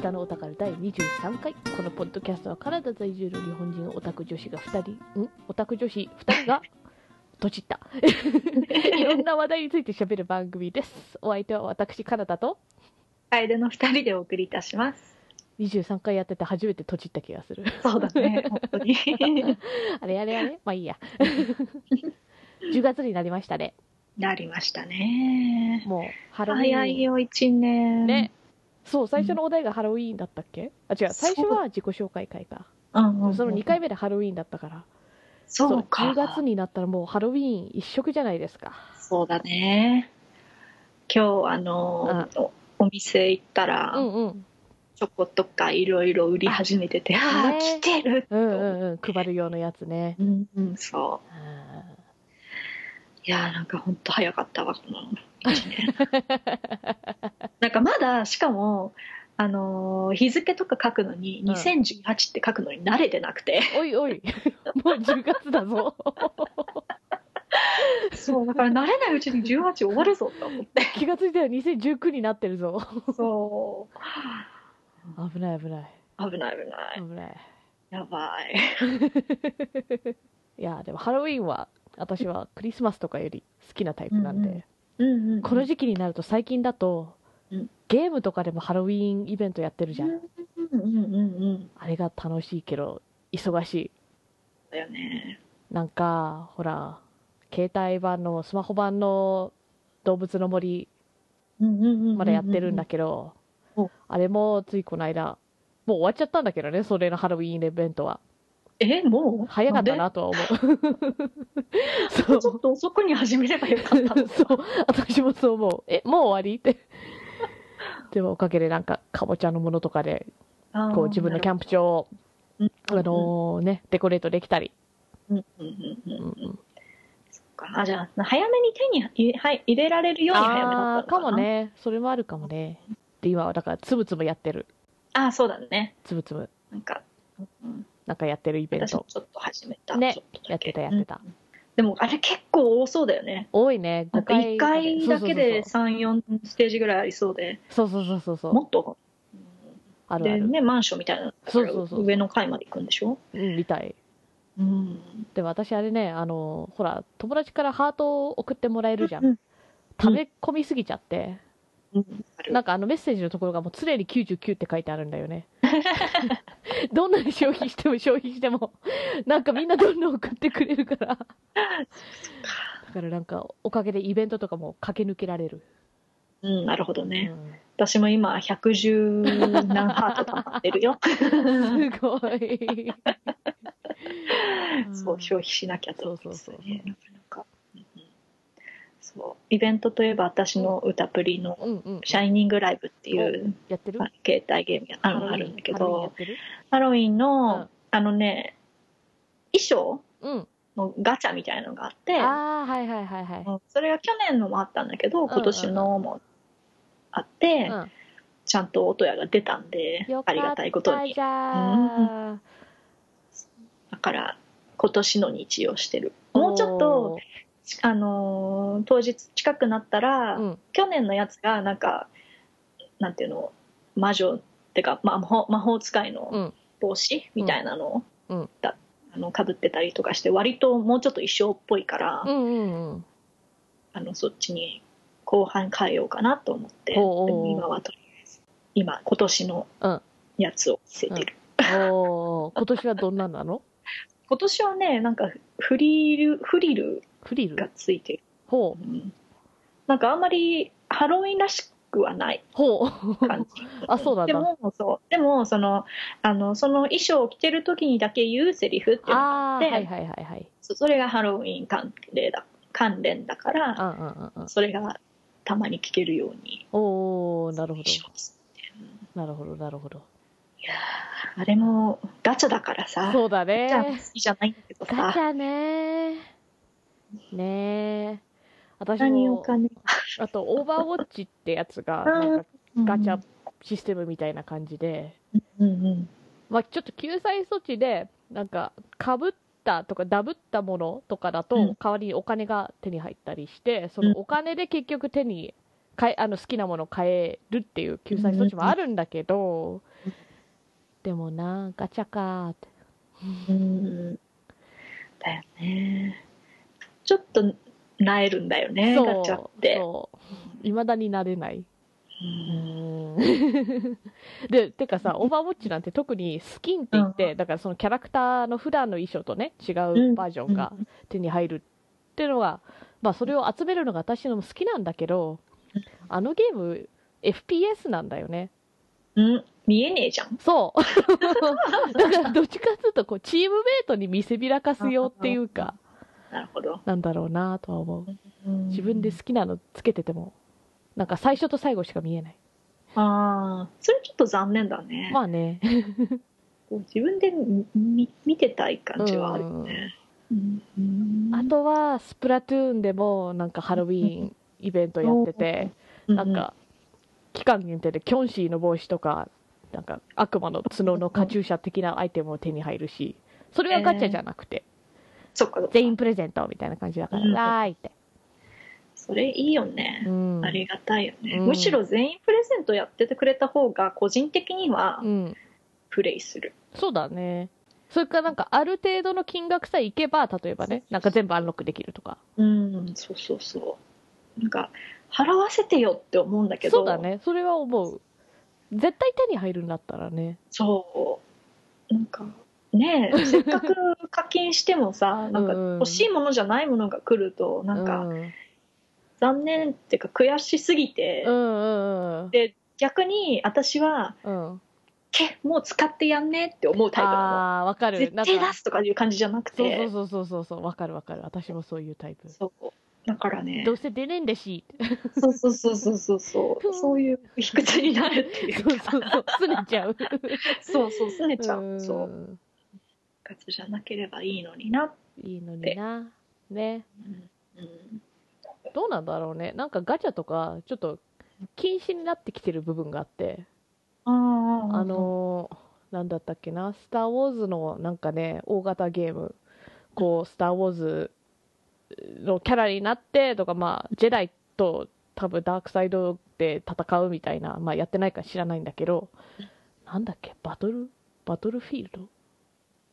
北のお宝第23回。このポッドキャストはカナダ在住の日本人オタク女子が2人、ん？オタク女子2人が、とちった。いろんな話題について喋る番組です。お相手は私、カナダと、楓の二人でお送りいたします。23回やってて初めてとちった気がする。そうだね、本当に。あれあれあれ？まあいいや。10月になりましたね。なりましたね。もう、ハロウィーン。早いよ、一年。ね。そう、最初のお題がハロウィーンだったっけ？あ、違う、最初は自己紹介会か。その2回目でハロウィーンだったから。そうか。10月になったらもうハロウィーン一色じゃないですか。そうだね。今日、あの、おお店行ったら、うんうん。チョコとかいろいろ売り始めてて、ああ、ね来てるうんうんうん。配る用のやつね。うんうん、そう。あいやーなんか本当早かったわ、この。なんかまだ、しかも、あのー日付とか書くのに、うん2018って書くのに慣れてなくて。ーおいおい、もう10月だぞ。そう、だから慣れないうちに18終わるぞと思って。気がついたら2019になってるぞ。そう。危ない危ない。危ない危ない。危ない。やばい。いや、でもハロウィーンは、私はクリスマスとかより好きなタイプなんで、うんうんうん。この時期になると最近だと、うんゲームとかでもハロウィーンイベントやってるじゃん。うんうんうんうん。あれが楽しいけど、忙しい。だよね。なんか、ほら、携帯版の、スマホ版の動物の森、うんうんうんうん。まだやってるんだけどお、あれもついこの間、もう終わっちゃったんだけどね、それのハロウィーンイベントは。え、もう？早かったなとは思う。なんでちょっと遅くに始めればよかったのそう、私もそう思う。え、もう終わり？って。でもおかげでなんか、かぼちゃのものとかで、こう自分のキャンプ場を、うんあのーね、デコレートできたり。うんうんうんうんうんうんそっかあ、じゃあ、早めに手に入れはい入れられるように早めだった。かも。ね。それもあるかもね。で、今はだから、つぶつぶやってる。ああ、そうだね。つぶつぶ。なんか、うんなんかやってるイベント。私もちょっと始めた。ねやってたやってたうんでも、あれ結構多そうだよね。多いね。5なんか回。1回だけでそう3、4ステージぐらいありそうで、そうそうそうそうそう。もっと、であるある。ね、マンションみたいな、そうそうそう上の階まで行くんでしょ？うん、みたい。うん。でも私あれね、あの、ほら、友達からハートを送ってもらえるじゃん。うん食べ込みすぎちゃって、うん。なんかあのメッセージのところがもう常に99って書いてあるんだよね。どんなに消費しても消費しても、なんかみんなどんどん送ってくれるから。だからなんか、おかげでイベントとかも駆け抜けられる。うん、なるほどうね。ん、私も今、110何ハート溜まってるよ。すごい。そう、消費しなきゃと思ってそうそうそうねなかなか。うんそう、イベントといえば私の歌プリのうんうん。シャイニングライブっていう携帯ゲームがのあるんだけどハロウィンうん。の、あのね、衣装うん。のガチャみたいなのがあって、それが去年のもあったんだけど、ん今年のもあって、うん。ちゃんと音屋が出たんで、ありがたいことに。じゃあ、だから、今年の日曜してる。もうちょっと、あのー当日近くなったら、うん、去年のやつがなんかなんていうの魔女ってか、まあ、魔法魔法使いのうん。帽子みたいなのを、うん。だあの被ってたりとかして割ともうちょっと衣装っぽいから、うんうんうん。あのそっちに後半変えようかなと思って今はとりあえず今今年のうん。やつを着せてる、おー。今年はどんなんなの？今年はねなんかフリルフリルフリル？がついてる、ほう。うんなんかあんまりハロウィンらしくはないほう。感じ あそうだでも、そう。でも、その、あの、その衣装を着てる時にだけ言うセリフっていうのがあって、はいはいはいはい。そそれがハロウィン関連だ関連だから、うんうんうんうん。それがたまに聞けるようにおおなるほど。なるほど、なるほど。いやーあれもガチャだからさ、そうだガチャ好ね。きじゃないんだけどさ、ガチャねねえ。私も、何お金あと、オーバーウォッチってやつが、うんなんかガチャシステムみたいな感じで、うんうんまあ、ちょっと救済措置で、なんか、かぶったとか、ダブったものとかだと、うん。代わりにお金が手に入ったりして、そのお金で結局手に買えあの好きなものを買えるっていう救済措置もあるんだけど、でもなガチャかーって。うん。だよねちょっとなえるんだよねそうガチャって。そう。いまだになれない。うん。でてかさオーバーウォッチなんて特にスキンって言って、うん。だからそのキャラクターの普段の衣装とね違うバージョンが手に入るっていうのは、まあそれを集めるのが私のも好きなんだけどうん。あのゲーム FPS なんだよね。うん。見えねえじゃん。そう。だからどっちかっていうとこうチームメイトに見せびらかすよっていうかなるほど。なんだろうなとは思う。自分で好好きなのつけててもなんか最初と最後しか見えない。ああそれちょっと残念だね、まあね。自分で見見見てたい感じはあるよね、あとはスプラトゥーンでもなんかハロウィーンイベントやっててなんか期間限定でキョンシーの帽子とかなんか悪魔の角のカチューシャ的なアイテムも手に入るしそれはガチャじゃなくてそっか。全員プレゼントみたいな感じだからうん。わーいって。それいいよね、うん。ありがたいよね、うん。むしろ全員プレゼントやっててくれた方が個人的にはうん。プレイする、そうだね。それからなんかある程度の金額さえいけば例えばねなんか全部アンロックできるとか。うんそうそうそう。なんか払わせてよって思うんだけど。そうだね。それは思う。絶対手に入るんだったらね。そう。なんかねえ せっかく課金してもさなんか欲しいものじゃないものが来るとなんかうん。残念っていうか悔しすぎて、うんうんうん。で逆に私はうん「けもう使ってやんね」って思うタイプなああわかのる。絶対出すとかいう感じじゃなくそうてそうそうそうそうわかるわかる私もそういうタイプ。そう。だからね。どうせ出ねえんだし。そうそうそうそうそうそう。そういう卑屈になるっていうそうそうそう。すねちゃう。そうそうすねちゃう。うん。そう卑屈じゃなければいいのにな、いいのにな。ね。うん。うん。どうなんだろうね。なんかガチャとかちょっと禁止になってきてる部分があって。あー。あのーなんだったっけな、スター・ウォーズのなんかね、大型ゲーム、こう、スター・ウォーズのキャラになってとか、まあ、ジェダイと多分ダークサイドで戦うみたいな、まあ、やってないから知らないんだけど、なんだっけ、バトル、バトルフィールド？うん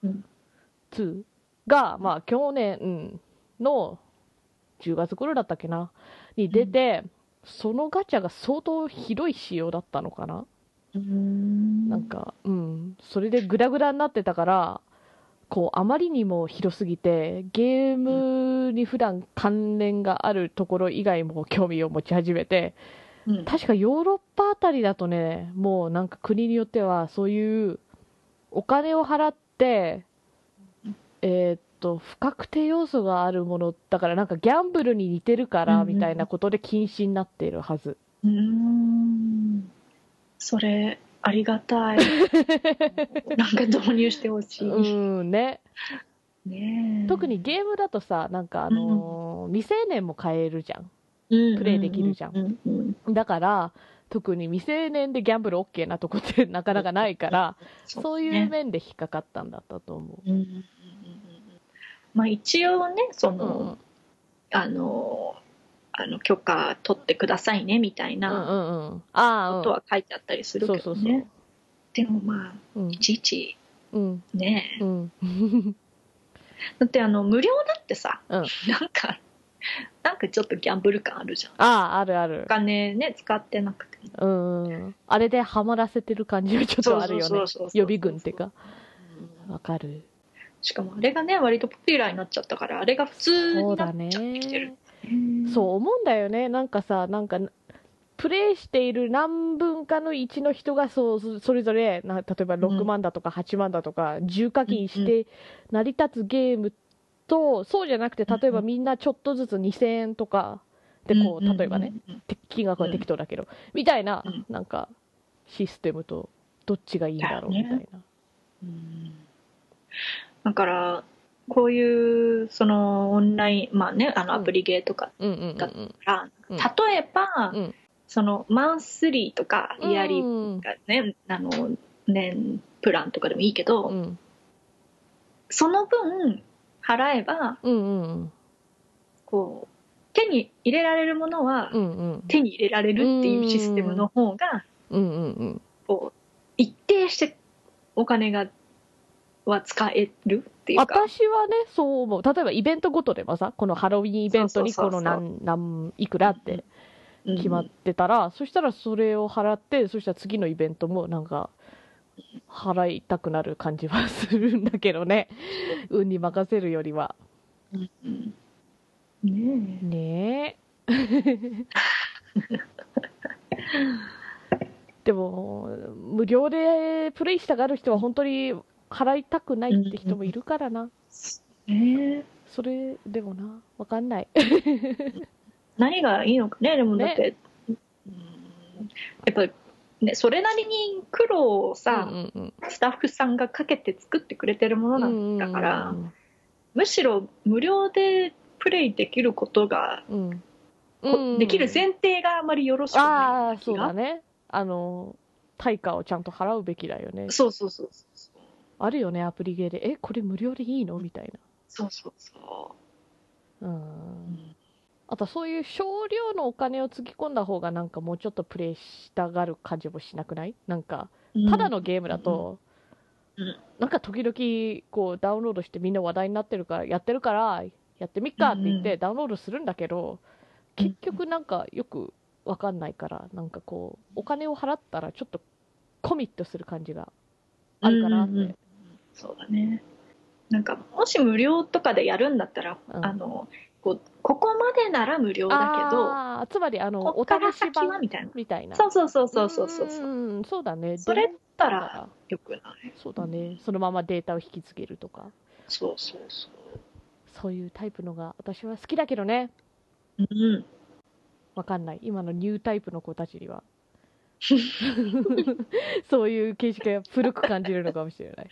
?2? が、まあ、去年の10月頃だったっけな、に出て、そのガチャが相当ひどい仕様だったのかな？うん。なんか、うん、それでグダグダになってたから、こう、あまりにも広すぎて、ゲームに普段関連があるところ以外も興味を持ち始めて、うん。確かヨーロッパあたりだとね、もうなんか国によってはそういうお金を払って、えーっと、不確定要素があるもの、だからなんかギャンブルに似てるからみたいなことで禁止になっているはず。うーん。それありがたい。なんか導入してほしい、うん、ね。ねえ。特にゲームだとさ、なんかあのー未成年も買えるじゃん。ププレイできるじゃんうんうんうん。だから、特に未成年でギャンブル OK なとこってなかなかないから、そういうね面で引っかかったんだったと思う。んうんうんうん。まあ一応ねそう。の、うんうん。あのあの許可取ってくださいねみたいうんなことは書いてあったりするけどね。でもまあうん。いちいちうん。ねうん。だってあの無料だってさ、うん。なんかなんかちょっとギャンブル感あるじゃんああ、あるあるお。金ね使ってなくてうんうん。あれでハマらせてる感じはちょっとあるよねそうそうそうそう。予備軍ってか。うんわかる。しかもあれがね割とポピュラーになっちゃったからあれが普通になっちゃってきてるね。そう思うんだよね。なんかさ、なんか、プレイしている何分かの1の人がそうそそれぞれな例えば6万だとか8万だとか重課金して成り立つゲームとそうじゃなくて例えばみんなちょっとずつ2000円とかでこう例えばね金額は適当だけどみたいなうん。なんかシステムとどっちがいいんだろうみたいな。うん。だからこういうそのオンラインまあねあのアプリゲーとかうんうんうんだから、うん。例えば、うん。そのマンスリーとかうん。イヤリーうんがね、あの年プランとかでもいいけど、うん。その分払えばうんうんこう手に入れられるものはうんうん。手に入れられるっていうシステムの方がうんうんうん。こう一定してお金がは使えるっていうか私はね、そう思う。例えばイベントごとでもさ、このハロウィンイベントにこの何、何、いくらってうん決まってたら、そしたらそれを払って、そしたら次のイベントもなんか、払いたくなる感じはするんだけどね。運に任せるよりは。うんねねえ。でも、無料でプレイしたがる人は本当に払いたくないって人もいるからな。えねえそれでもな、わかんない。何がいいのかねでもだって、うんやっぱりねそれなりに苦労をさ、うんうんスタッフさんがかけて作ってくれてるものうなんんだから、うんむしろ無料でプレイできることが、うんこうんできる前提があまりよろしくああ、ない気がそうだね。あの、対価をちゃんと払うべきだよね。そうそうそうそうあるよね、アプリゲーで。え、これ無料でいいの？みたいそうそうそな。う。う、うんんあとそういう少量のお金をつぎ込んだ方がなんかもうちょっとプレイしたがる感じもしなくない？なんか、ただのゲームだと、うん。なんか時々こうダウンロードしてみんな話題になってるから、やってるから、やってみっかって言っうん。てダウンロードするんだけど、結局なんかよくわかんないから、なんかこう、お金を払ったらちょっとコミットする感じがあるかなって。うんうんうん。そうだね。なんかもし無料とかでやるんだったら、うん。あのこうここまでなら無料だけどつまりあの、こお試し版みたいなみたいな。そうそうそうそうそうそうそううん、そうだね。それだっただらよくない？そうだね。そのままデータを引き継げるとか。そうそうそそういうタイプのが私は好きだけどね。ううんわかんない。今のニュータイプの子たちには。そういう形式が古く感じるのかもしれない。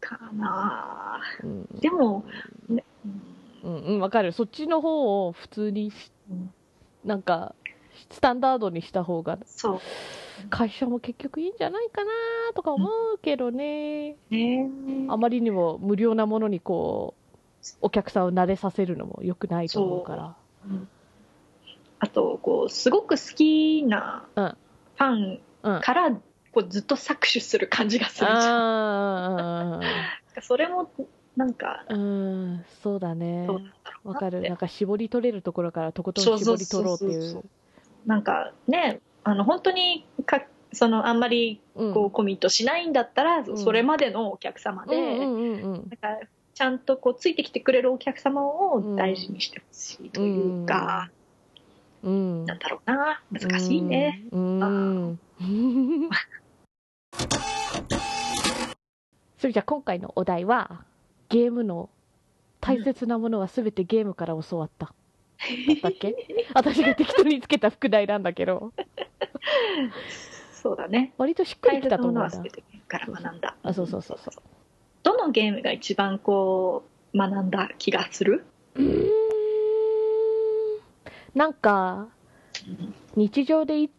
かなあうん、でも、ねうん、うん、わかる。そっちの方を普通になんか、スタンダードにした方が、そう会社も結局いいんじゃないかなとか思うけどね。ねあまりにも無料なものにこう、お客さんを慣れさせるのも良くないと思うから。うんあとこうすごく好きなフうんァンうん。からこうずっと搾取する感じがするじゃんあ それもなんかーうん、そうだねわかる。なんか絞り取れるところからとことん絞りそうそうそう取ろうっていそうう。なんかねあの本当にかそのあんまりうんこうコミットしないんだったら、んそれまでのお客様で、うんうんうんうん。なんかちゃんとこうついてきてくれるお客様を大事にしてほしいというか、うん。なんだろうな難しいね、うん。うん。それじゃあ今回のお題は、ゲームの大切なものは全てゲームから教わった。だったっけ？私が適当につけた副題なんだけど、そうだね。割としっくり大きたと思うんだ。切なものは全。てから学んだ。あ、そうそうそうそう。どのゲームが一番こう学んだ気がする、うーん。なんか、日常でい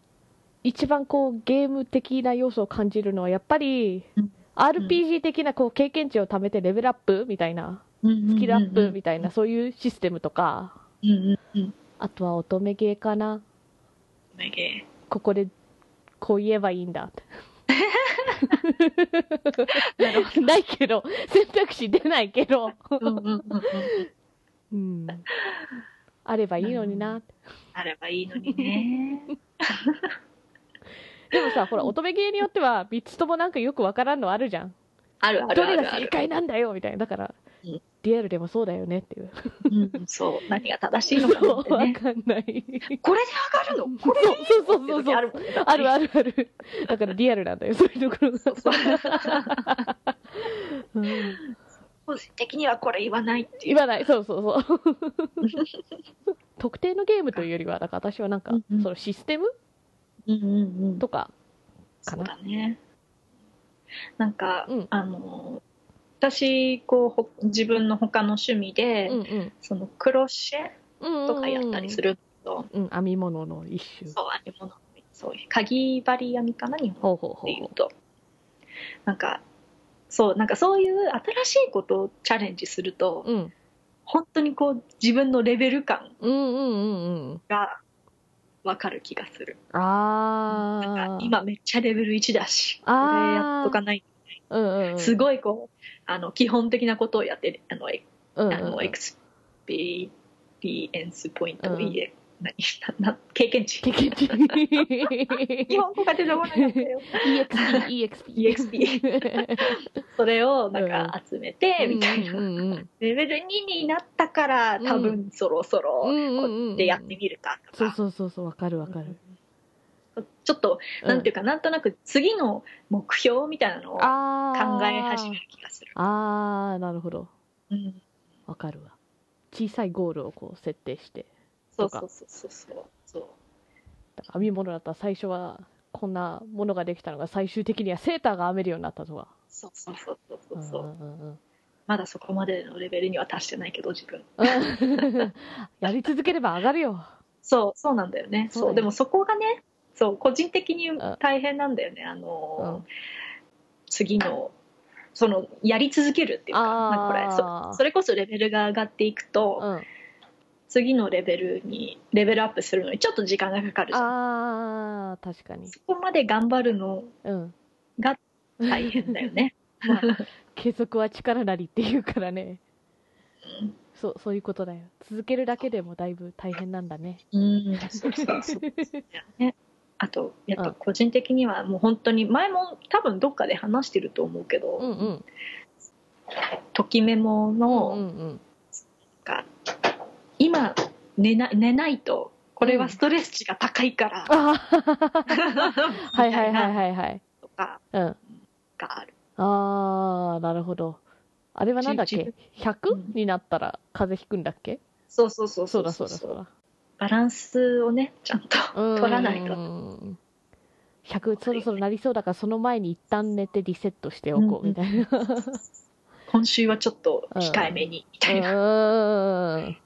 一番こうゲーム的な要素を感じるのはやっぱりうん RPG 的なこう経験値を貯めてレベルアップみたいなスキルアップみたいなそういうシステムとかあとは乙女ゲーかな。めげここでこう言えばいいんだ。ってなるほないけど選択肢出ないけど、どうんあればいいのにな。あればいいのにね でもさほら乙女ゲーによっては3つともなんかよくわからんのあるじゃん。あるあるどあるある。れが正解なんだよみたいな。だから、うん。リアルでもそうだよねっていう。うんそう。何が正しいのか そうわねかんない。これで上がるの？これそうそうそうそう。あるあるある。あるだからリアルなんだよそう。いうところがそうそううん個人的にはこれ言わないっていう。言わない。そうそうそう。特定のゲームというよりはだから私はなんか、うんうん。そのシステムうんうんうん。とか。かそうなだね。なんか、うん。あの私こうほ自分の他の趣味で、うんうん。そのクロシェうんとかやったりすると、うん編み物の一種。そう編み物。そうかぎ針編みかな日本ほうほうほうでいう。となんかそうなんかそういう新しいことをチャレンジすると、うん。本当にこう自分のレベル感うんうんうんうん。が分かる気がする。ああ。なんか今めっちゃレベル1だしこれやっとかないうんうんうん。すごいこうあの基本的なことをやってあの、えうんうんあの experience point、うん何？なな経験値経験値。日本語が出てこなかったよ EXP、EXP。EXP それをなんか集めて、みたいな、うんうんうん。レベル2になったから多分そろそろこってやってみるかとそうか、そうそうそう、わかるわかる。ちょっとなんていうか、なんとなく次の目標みたいなのを考。え始める気がする、ああ、なるほど。うん、わかるわ。小さいゴールをこう設定して。そうそうそうそう編み物だったら最初はこんなものができたのが最終的にはセーターが編めるようになったとか。そうそうそうそうそう。そう、うんうんうん。まだそこまでのレベルには達してないけど自分。う んやり続ければ上がるよ。そうそうなんだよね。そうでもそこがねそう個人的にん。大変なんだよね。あの、うん。次のそのやり続けるっていうかなんかこれそそれこそレベルが上がっていくと、うん。次のレベルにレベルアップするのにちょっと時間がかかるじゃんああ、確かに。そこまで頑張るのうん。が大変だよね まあ、継続は力なりって言うからね。うんそう、そういうことだよ。続けるだけでもだいぶ大変なんだね。うんそうそうそうねあとやっぱ個人的にはもう本当に前も多分どっかで話してると思うけど、うんうん。ときメモうんの、うんうん。が今寝な寝ないとこれはストレス値が高いから、ああ、はいはいはいはいはい。とかうん。があるああ、なるほど。あれはなんだっ自け ?100、うんになったら風邪ひくんだっけ？そうそうそうそうだそうだそうだ。バランスをねちゃんとうん取らないとうん100そろそろなりそうだからその前に一旦寝てリセットしておこうみたいな。今週はちょっと控えめにみたいな、うん。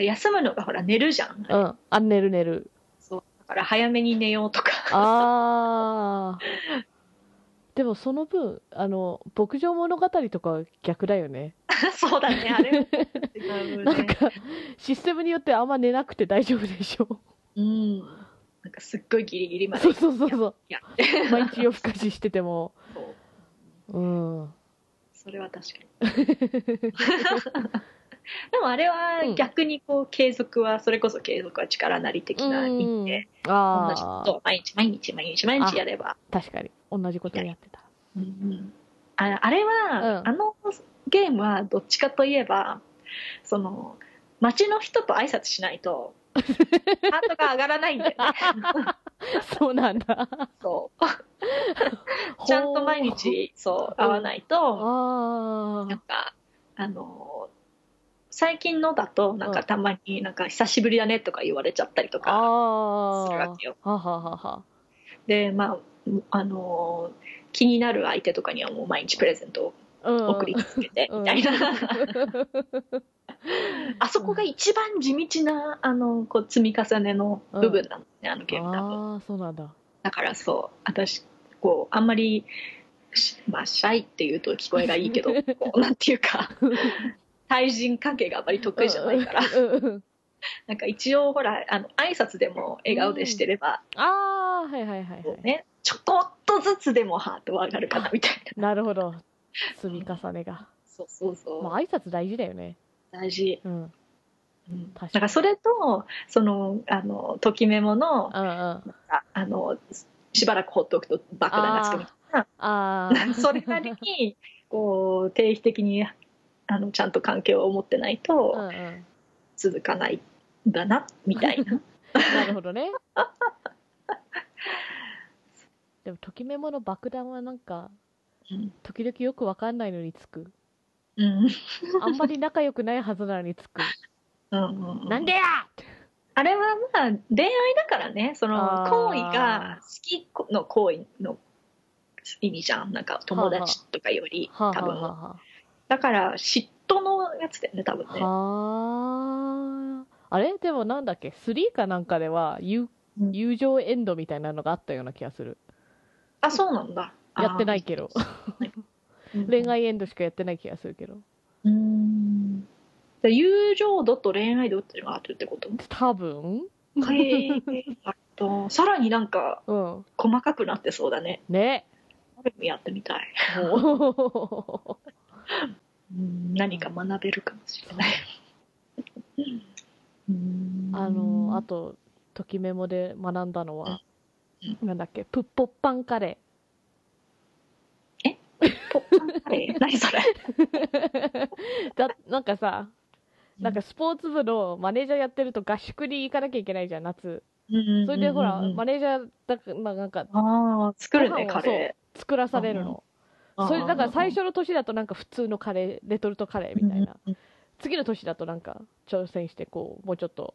休むのがほら寝るじゃん、うん。あ、寝る寝る。そうだから早めに寝ようとかああ。でもその分、あの、牧場物語とかは逆だよね。そうだねあれね なんか、システムによってあんま寝なくて大丈夫でしょ。うんなんかすっごいギリギリまでそうそうそうそう。毎日夜更かししてても。そううん。それは確かに でもあれは逆にこう継続はそれこそ継続は力なり的な意味で同じこああ、とを毎日毎日毎日毎日やれば。確かに。同じことやってた。うんうん。ああれは、うん。あのゲームはどっちかといえばその街の人と挨拶しないと ハートが上がらないんだよね。そうなんだ。そう。ちゃんと毎日そう会わないと、あなんかあの最近のだとなんかたまになんか久しぶりだねとか言われちゃったりとあ。か。するわけよはははは。でまああの気になる相手とかにはもう毎日プレゼントをうん。送り続けてうんみたいな、あそこが一番地道なあのこう積み重ねの部分なのね、あのゲーム多分ああ、そうなんだ。だからそう私こうあんまりしまあシャイっていうと聞こえがいいけど こうなんていうか 対人関係があんまり得意じゃないからうんうんうんなんか一応ほらあの挨拶でも笑顔でしてれば、ああ、はいはいはいはい。ねちょこっとずつでもハートは上がるかなみたいな なるほど。積み重ねが。そうそうそう、まあ、挨拶大事だよね。大事、うん。うん、だからそれとそのあのときメモのうんうん。ああのしばらく放っておくと爆弾がつくみたいなああ。それなりにこう定期的にあのちゃんと関係を持ってないと。続かないんだなみたいな。なるほどね。でも、ときメモの爆弾はなんか、うん。時々よくわかんないのにつく。うん。あんまり仲良くないはずなのにつく。うんうんなんでや！あれはまあ恋愛だからね。その行為が好きの行為の意味じゃん。なんか友達とかより多分だから嫉妬のやつだよね多分あ、ねはあ。あれ？でもなんだっけ ?3 かなんかでは友うん友情エンドみたいなのがあったような気がする。あそうなんだやってないけど。う ん恋愛エンドしかやってない気がするけど。うんで友情度と恋愛度っていうのがあるってこと？多分？はい。あと、さらになんかうん。細かくなってそうだね。ね。やってみたい。何か学べるかもしれない。うんうあの、あと、ときメモで学んだのは、なんだっけ、プッポッパンカレポッパンカレー？何それ？ー。だ、なんかさ、なんかスポーツ部のマネージャーやってると合宿に行かなきゃいけないじゃん、夏。それでほら、マネージャーだか、まあ、なんか、ああ、作るね、カレ作らされるの。ー。それだから最初の年だとなんか普通のカレー、レトルトカレーみたいな。うん。次の年だとなんか挑戦してこう、もうちょっと、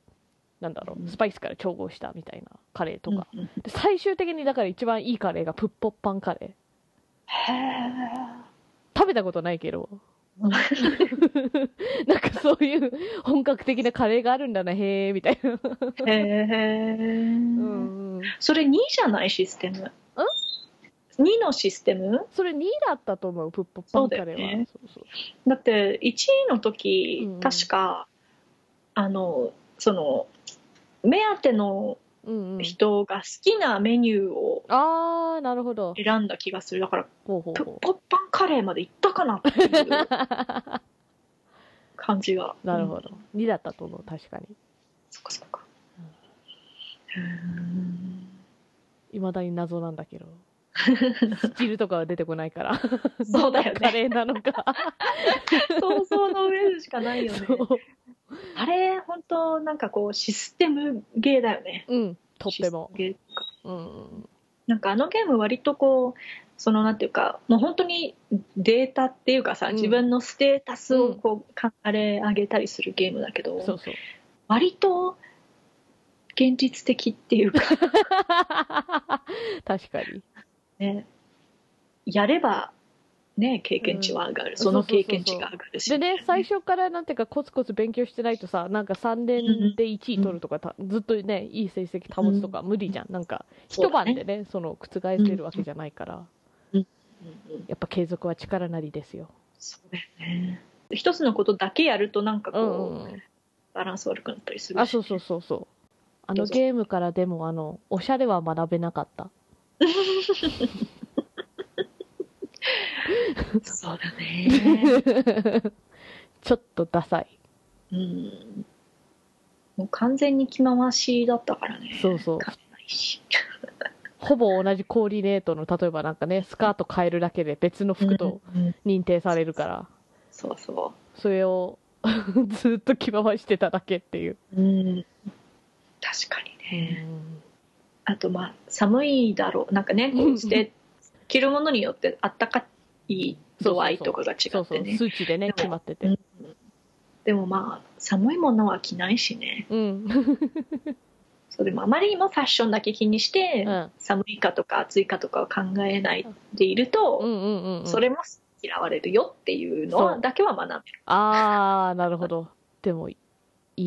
なんだろうスパイスから調合したみたいなカレーとか。で最終的にだから一番いいカレーがプッポッパンカレー。へえ。食べたことないけど。なんかそういう本格的なカレーがあるんだな、へーみたいな。へえ。うんうん。それ2じゃないシステム。2のシステム？それ2位だったと思う、プッポッパンカレーは。だよねそうそうだって1位の時、うん確かあのその目当ての。人が好きなメニューをあー、なるほど。選んだ気がするだからほうほうほプポッパンカレーまで行ったかなっていう 感じがう。なるほうんど。2だったと思う、確かに。そっかそっかうんいまだに謎なんだけど。スチルとかは出てこないから。そうだよねカレーなのか。想像の上でしかないよね。あれ本当なんかこうシステムゲーだよねうん、とっても。ゲーかうん。なんかあのゲーム割とこうそのなんていうかもう本当にデータっていうかさ、うん自分のステータスをこう、かあれ上げたりするゲームだけどそうそう。割と現実的っていうか 確かに。ね。やればね経験値は上がる、うん。その経験値が上がるし。でね、最初からなんていうかコツコツ勉強してないとさ、なんか3年で1位取るとか、たずっとね、いい成績保つとか無理じゃん。なんか、一晩でね、その覆せるわけじゃないから、うん。うん。やっぱ継続は力なりですよ。そうだよね。一つのことだけやるとなんかこう、うん。うんうん。バランス悪くなったりするし。あ、そうそうそうそう。あのゲームからでも、あの、おしゃれは学べなかった。そうだね。ちょっとダサい。うん。もう完全に着回しだったからね。そうそう。ほぼ同じコーディネートの、例えばなんかね、スカート変えるだけで別の服とうん。うん認定されるから、そうそそれを ずっと着回してただけっていう。う、うん、確かにね、あとまあ寒いだろう。なんかねこうして着るものによってあったかい度合いとかが違ってね。数値でね、決まってて。うん。でもまあ寒いものは着ないしね。うん。そうでもあまりにもファッションだけ気にして、うん。寒いかとか暑いかとかを考えないでいると、うんうんうんうん。それも嫌われるよっていうのだけは学べる。あー、なるほど。でも、い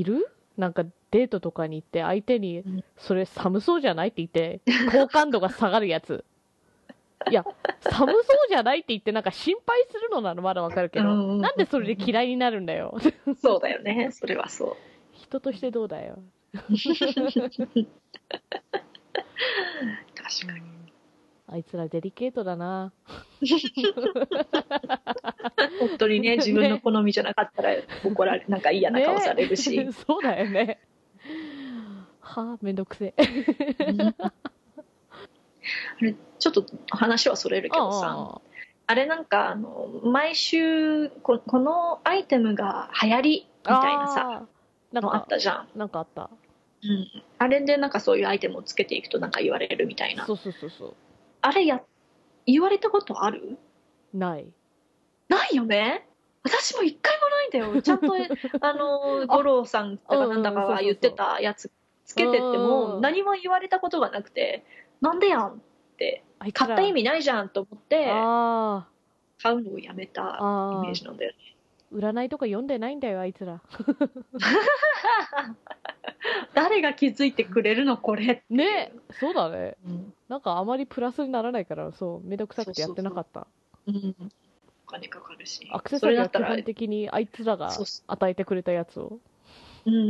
る？なんかデートとかに行って相手にうん、それ寒そうじゃないって言って、好感度が下がるやつ。いや、寒そうじゃないって言ってなんか心配するのならまだわかるけど、なんでそれで嫌いになるんだよ。そうだよねそれはそう人としてどうだよ。確かにあいつらデリケートだな。本当にね自分の好みじゃなかったら怒られなんか嫌な顔されるし、ね そうだよね。はあ、めんどくせえ。うんあれちょっと話はそれるけどさああれなんかあの毎週ここのアイテムが流行りみたいなさなんのあっか、たじゃん、なんかあった。うん、あれでなんかそういうアイテムをつけていくとなんか言われるみたいなそうそうそうそう。あれや言われたことある？ない。ないよね？私も一回もないんだよ。ちゃんとあの五郎さんとかなんだかが言ってたやつつけてってうんも何も言われたことがなくてなんでやんって買った意味ないじゃんと思ってあ買うのをやめたあ、イメー、ジなんだよね占いとか読んでないんだよ、あいつら。誰が気づいてくれるのこれねそうだね。うんなんかあまりプラスにならないから、そう、めんどくさくてやってなかった。うん金かかるしアクセサリーは基本的にあいつらがそうそ与えてくれたやつを。うんうんう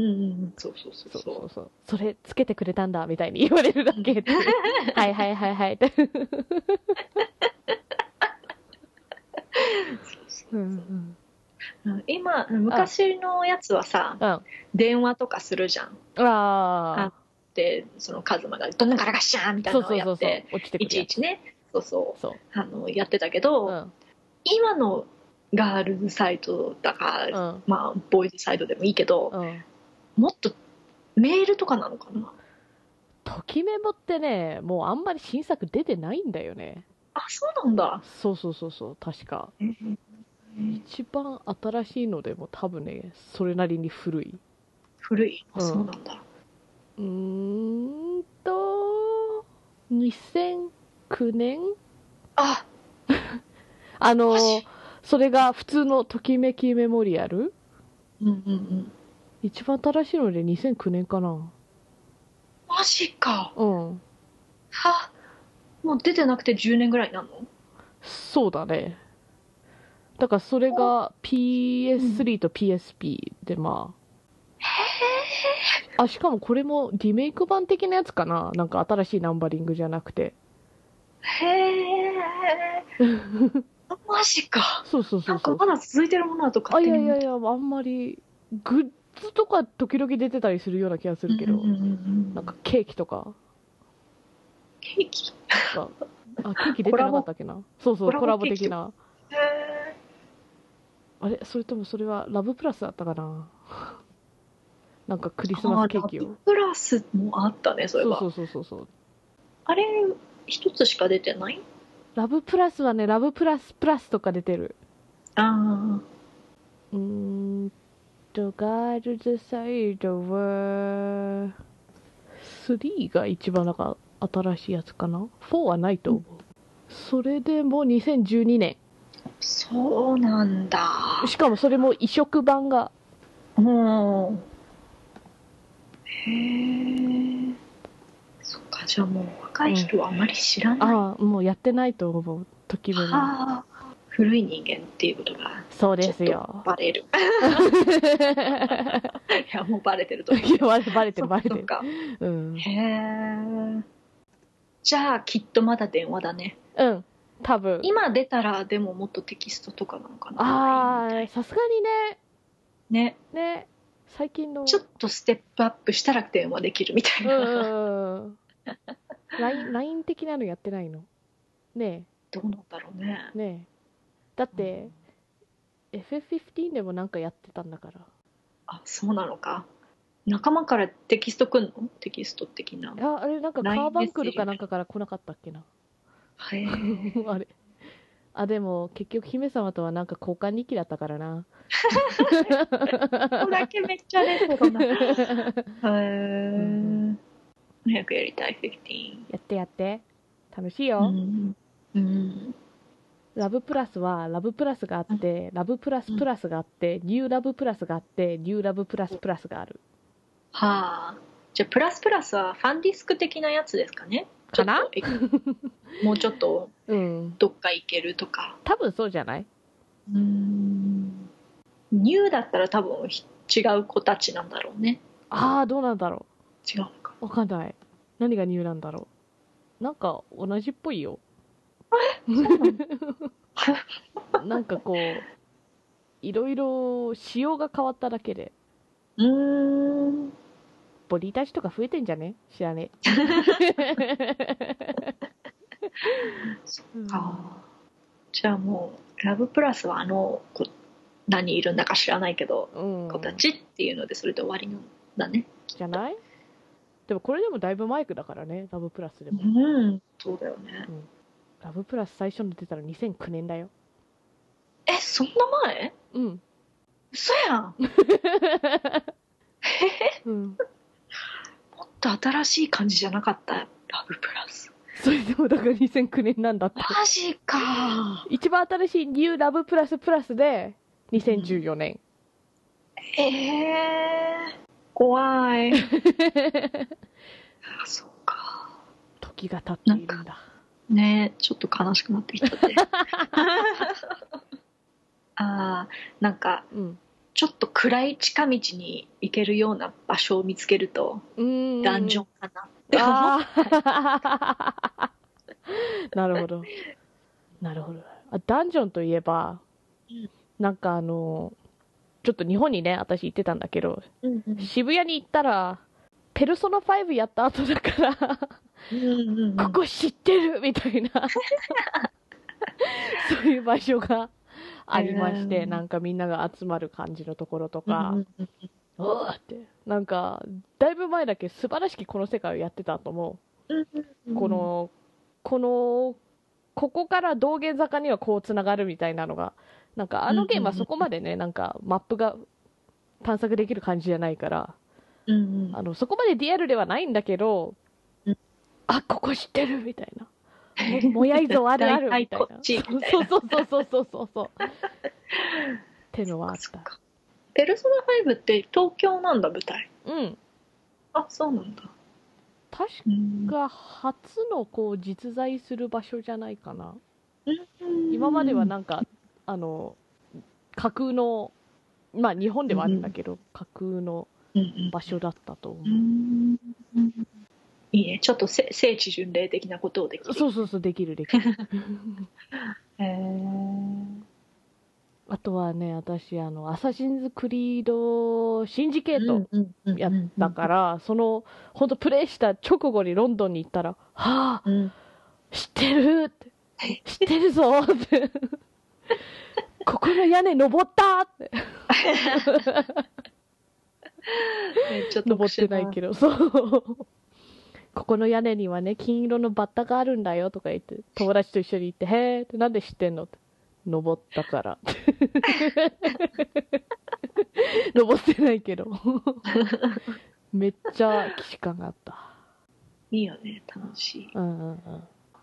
んそうそうそうそうそうそうそう。それつけてくれたんだ、みたいに言われるだけって。はいはいはいはい。そううんうん。うん今昔のやつはさうん。あ電話とかするじゃんあでそのカズマがどんなガラガッシャーみたー。いなのをそうそうそうそうやって。いちい。ちねそうそうそう。あのやってたけど、うん。今のガールズサイトだか、うん。まあボーイズサイトでもいいけど、うん。もっとメールとかなのかな？ときメモってね、もうあんまり新作出てないんだよね。あそうなんだ、そうそうそうそう、確か。一番新しいのでも多分ね、それなりに古い。古い？あうん。そうなんだ。うーんと、2009年？あ。あのそれが普通のときめきメモリアル？うんうんうん。一番新しいので2009年かな。マジか。うん。は？もう出てなくて10年ぐらいなの？そうだね。だからそれが PS3 と PSP でまあ。あ、しかもこれもリメイク版的なやつかな？なんか新しいナンバリングじゃなくて。へえマジか。そうそうそなかう。んそう。まだ続いてるものだとあ、勝手に。いやいやいや、あんまり、グッズとか時々出てたりするような気がするけど、うんうんうんうんなんかケーキとか。ケーキ？が、あ、ケーキ出てなかったっけな？そうそう、コラボコラボ的な。あれ？それともそれはラブプラスだったかな？なんかクリスマスケーキを。プラスもあったねそれはそうそうそうそう。あれ一つしか出てない？ラブプラスはね、ラブプラスプラスとか出てる。あうーんと、ガールズサイドは、3が一番なんか新しいやつかな ?4 はないと思う。それでも2012年。あそうなんだしかもそれも移植版が、うんへえそっかじゃあもう若い人はあまり知らない、ああ、もうやってないと思う。時めも。ああ古い人間っていうことがそうですよ。バレる いやもうバレてると思ういやバレバレてるバレてる。かうん。へえじゃあきっとまだ電話だねうん。多分。今出たらでももっとテキストとかなのかなああ、さすがにね、ねね、最近の。ちょっとステップアップしたら電話できるみたいな、うんうんうん。LINE、的なのやってないの？ねどうなんだろうねえ、ねえ。だって、FF15 でもなんかやってたんだから。あそうなのか仲間からテキストくんの？テキスト的なあ、あれなんかカーバンクルかなんかから来なかったっけな。へえ あれ。あ、でも結局姫様とはなんか交換日記だったからな。ここだけめっちゃレトロなへえん早くやりたい15やってやって。楽しいうよ。ん、うん、ラブプラスはラブプラスがあって、ラブプラスプラスがあって、ニューラブプラスがあって、ニューラブプラスプラスがある。はあじゃあプラスプラスはファンディスク的なやつですかねかな？ちょっとえもうちょっとうん。どっか行けるとか多分そうじゃない？うんニューだったら多分ひ違う子たちなんだろうねああ、どうなんだろ違うのかう。わかんない。何がニューなんだろう。なんか同じっぽいよ。なんかこう、いろいろ仕様が変わっただけで、うーんボディタッチとか増えてんじゃね？知らねそえ。っかじゃあもうラブプラスはあの子何人いるんだか知らないけどうん。子たちっていうのでそれで終わりなんだねじゃない？でもこれでもだいぶマイクだからね、ラブプラスでも。うんそうだよねラブプラス最初の出たの2009年だよ。えそんな前？うん。嘘やん うん。と新しい感じじゃなかったラブプラスそれでもだから2009年なんだって。マジか一番新しいニューラブプラスプラスで2014年。ええ怖い あそうか時が経っているんだ。ねちょっと悲しくなってきちゃって ああなんかうん。ちょっと暗い近道に行けるような場所を見つけるとうーん。ダンジョンかなって思うあー。なるほど。なるほど。あダンジョンといえばうん、なんかあの、ちょっと日本にね、私行ってたんだけど、うんうん。渋谷に行ったら、ペルソナ5やった後だから、ここ知ってるみたいな、そういう場所がありまして、なんかみんなが集まる感じのところとか、うんうんおーって、なんか、だいぶ前だけ素晴らしきこの世界をやってたと思う。この、この、ここから道玄坂にはこうつながるみたいなのが、なんかあのゲームはそこまでね、なんかマップが探索できる感じじゃないから、あの、そこまでリアルではないんだけどうん、あ、ここ知ってるみたいな。ももやいぞあるあるみたいな。大体こっちみたいなそうそうそうそうそうそうそう。ってのはあった。ペルソナ5って東京なんだ舞台。うん。あそうなんだ。確うんか初のこう実在する場所じゃないかな。うん。今まではなんか、あの、架空の、まあ日本ではあるんだけど、架空の場所だったと思う。うん。いいね。ちょっとせ聖地巡礼的なことをできる。そうそうそう、できるできる。へーあとはね、私、あの、アサシンズ・クリード・シンジケートやったから、その、ほんとプレイした直後にロンドンに行ったら、はあ、ら、うん。知ってるって、知ってるぞって、ここの屋根登ったって、めっちゃ登ってないけど、そう。ここの屋根にはね、金色のバッタがあるんだよとか言って、友達と一緒に行って、へーって、なんで知ってんのって。登ったから。登ってないけど。めっちゃ既視感があった。いいよね楽しいうんうんうん。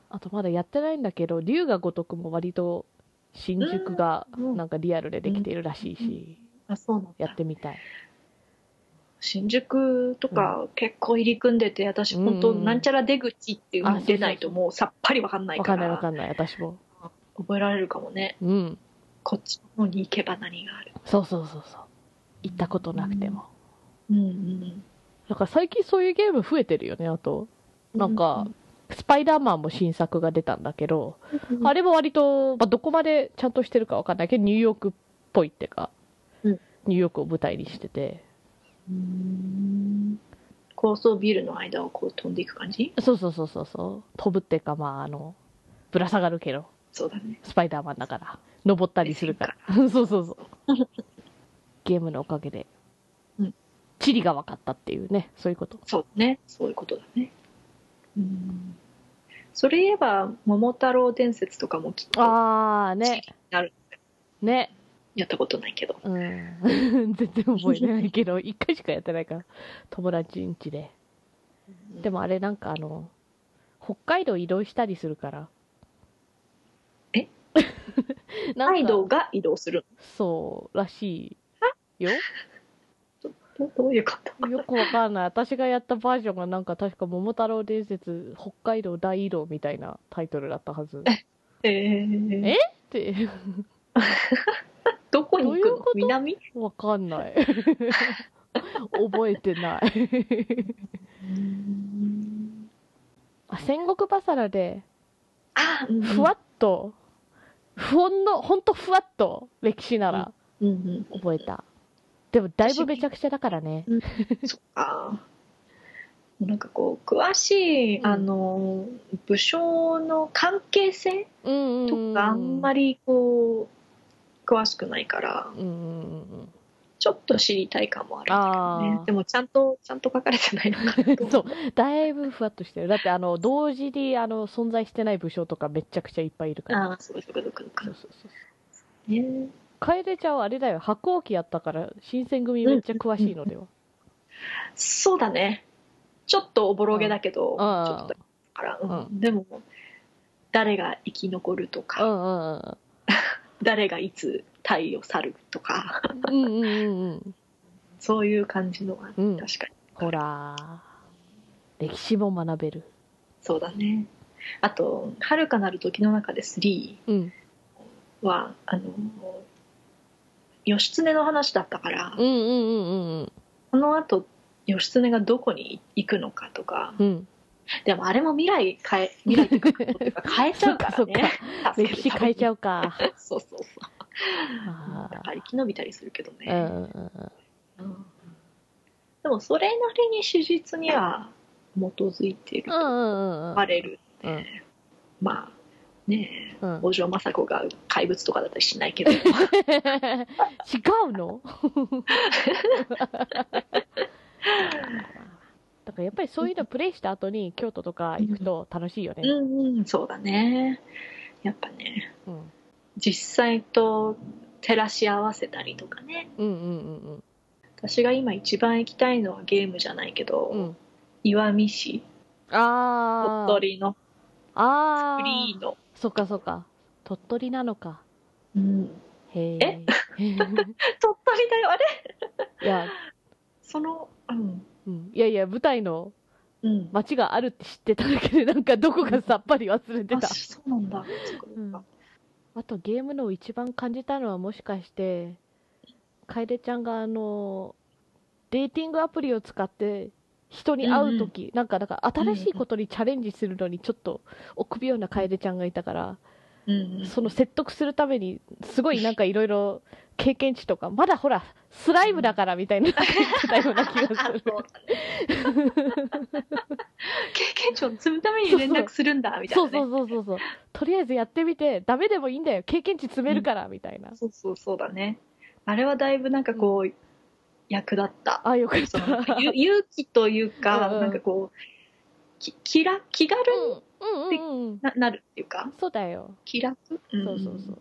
あとまだやってないんだけど、龍が如くも割と新宿がうんなんかリアルでできているらしいし、あそうなんだやってみたい。新宿とか結構入り組んでて私うん本当なんちゃら出口っていうあの出ないともうさっぱりわかんないわかんないからわかんない、私も。覚えられるかもね。うん。こっちの方に行けば何がある。そうそうそうそう。行ったことなくても。うんうん。だから最近そういうゲーム増えてるよね、あと。なんか、スパイダーマンも新作が出たんだけど、あれも割と、まあ、どこまでちゃんとしてるかわかんないけど、ニューヨークっぽいっていうか、うん。ニューヨークを舞台にしてて、うん。高層ビルの間をこう飛んでいく感じ？そうそうそうそうそう、飛ぶっていうか、まあ、あの、ぶら下がるけど、そうだねスパイダーマンだから、登ったりするから。そうそうそう。ゲームのおかげでうん、地理が分かったっていうね、そういうこと。そうねそういうことだねうんそれ言えば桃太郎伝説とかもきっとあー、ね、なるね。やったことないけどうん。全然覚えてないけど、一回しかやってないから、友達ん家で。でもあれなんかあの、北海道移動したりするから。え なんか。北海道が移動する。そう、らしいよ。どどういうこと？よくわかんない。私がやったバージョンがなんか確か桃太郎伝説、北海道大移動みたいなタイトルだったはず。っえー、え？て、どこに行くの？どういうこと南？わかんない。覚えてない。あ戦国バサラで、あ、うんうん。ふわっと、不穏の、ほんとふわっと歴史ならうんうん覚えた。でもだいぶめちゃくちゃだからね。そっか。なんかこう詳しい、うんあの武将の関係性うんうんうん。とかあんまりこう詳しくないからうんうんうんうん。ちょっと知りたい感もあるんだけどね。でもちゃんとちゃんと書かれてないのかなと。そう、だいぶふわっとしてる。だって、あの、同時に、あの、存在してない武将とかめちゃくちゃいっぱいいるから。ああそうか。そうかそうかそう。ね。楓ちゃんはあれだよ、白鸚記やったから、新選組めっちゃ詳しいのでは。そうだね。ちょっとおぼろげだけど、うん。ちょっとだから、うん。うでも誰が生き残るとうか、んうんうん。誰がいつ体を去るとかうんうんうんうん。そういう感じのはうん確かに、ほら、歴史も学べる。そうだねあと「遥かなる時の中で3うん。」はあの義経の話だったから、うんうんうんうんうん。その後義経がどこに行くのかとかうん。でもあれも未来変え未来っていうか変えちゃうか。らね歴史変えちゃううか。そうそうそう。あだから生き延びたりするけどね、うんでもそれなりに史実には基づいているとうんうんうんうん。バレるんで、うん。まあねえうん。北条政子が怪物とかだったりしないけど。違うの？だからやっぱりそういうのプレイした後に京都とか行くと楽しいよね。うんうんそうだねやっぱねうん。実際と照らし合わせたりとかねうんうんうん私が今一番行きたいのはゲームじゃないけど、うん。うん。岩見市ああ。鳥取のああ。フリーの、そっかそっか。鳥取なのか。うん、へえ。え？鳥取だよあれ？いや、そのうんうん。いやいや、舞台のうん。街があるって知ってただけで、なんかどこかさっぱり忘れてあた。そうなんだ。あとゲームの一番感じたのはもしかして、楓ちゃんがあの、デーティングアプリを使って人に会うとき、なんか、だから新しいことにチャレンジするのにちょっと臆病な楓ちゃんがいたから、うんうん。その説得するために、すごいなんかいろいろ経験値とか、まだほら、スライムだからみたいな言ってたような気がする。経験値を積むために連絡するんだみたいな、ね、そうそうそうそうそう。とりあえずやってみて、ダメでもいいんだよ。経験値積めるから、みたいな。そうそうそうだねあれはだいぶなんかこう、役立ったあ、よかった。勇気というか、うんうんなんかこうき気ら気軽にうんうんうんうん。ななるっていうかそうだよ。気楽、そうそうそう。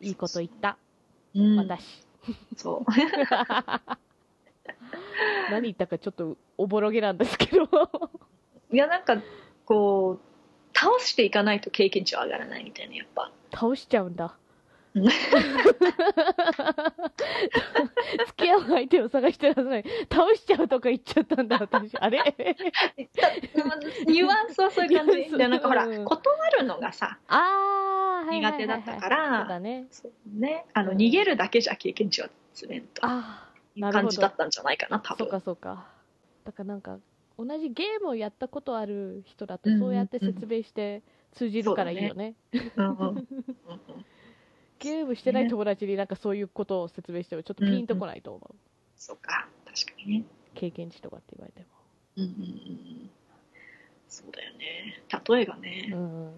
いいこと言った。うん、私。そう何言ったかちょっとおぼろげなんですけど。いやなんかこう倒していかないと経験値は上がらないみたいなやっぱ倒しちゃうんだうん。付き合う相手を探してるはずない。倒しちゃうとか言っちゃったんだ、私。あれ？ニュアンスはそういう感じでなんかほらうん断るのがさあ苦手だったかそうらだね。そうねあのうん逃げるだけじゃ経験値は積めんという感じだ。ったんじゃないかな多分そうかそうか。だからなんか、同じゲームをやったことある人だとそうやって説明して通じるからいいよね。うんゲームしてない友達になんかそういうことを説明してもちょっとピンとこないと思う。そうか。確かにね。経験値とかって言われても。うんうんうんうん。そうだよね。例えがね、うん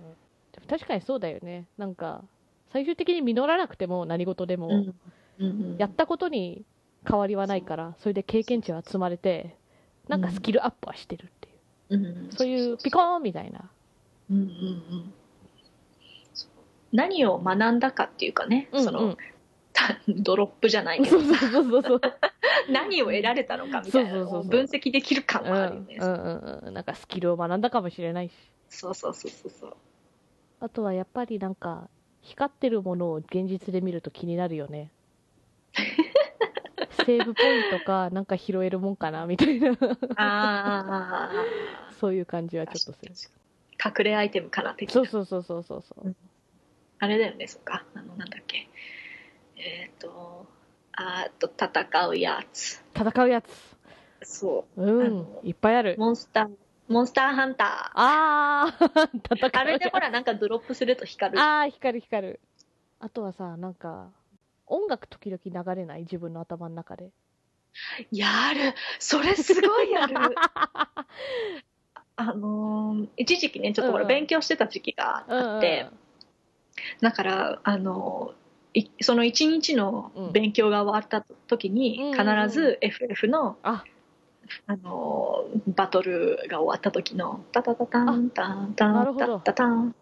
確かにそうだよね。なんか、最終的に実らなくても何事でも、うんうんうんやったことに変わりはないから、それで経験値は積まれて、なんかスキルアップはしてるっていう。うんうん。そういう。ピコーンみたいな。うんうんうん何を学んだかっていうかね、そのた ドロップじゃないけどそうそうそうそうそう。何を得られたのかみたいなのそうそうそうそうを分析できる感うんはあるよね、うんうんうん。なんかスキルを学んだかもしれないし。そうそうそうそうそうあとはやっぱりなんか、光ってるものを現実で見ると気になるよね。セーブポイントか、なんか拾えるもんかな、みたいな。ああそういう感じはちょっとする。隠れアイテムかな的なそうそうそうそうそうそう。あれだよねそっか。あのなんだっけ。えっ、とあーっと戦うやつ。戦うやつ。そう。うん。いっぱいある。モンスターモンスターハンタあー、戦うあれでほらなんかドロップすると光る。あー、光る光る。あとはさ、なんか、音楽時々流れない？自分の頭の中で。やる。それすごいやる。あのー一時期ねちょっとほらうんうん。勉強してた時期があって、だからあのいその一日の勉強が終わった時に、うん必ず FF の、あ。あのバトルが終わった時のタタタタンタンタンタタタン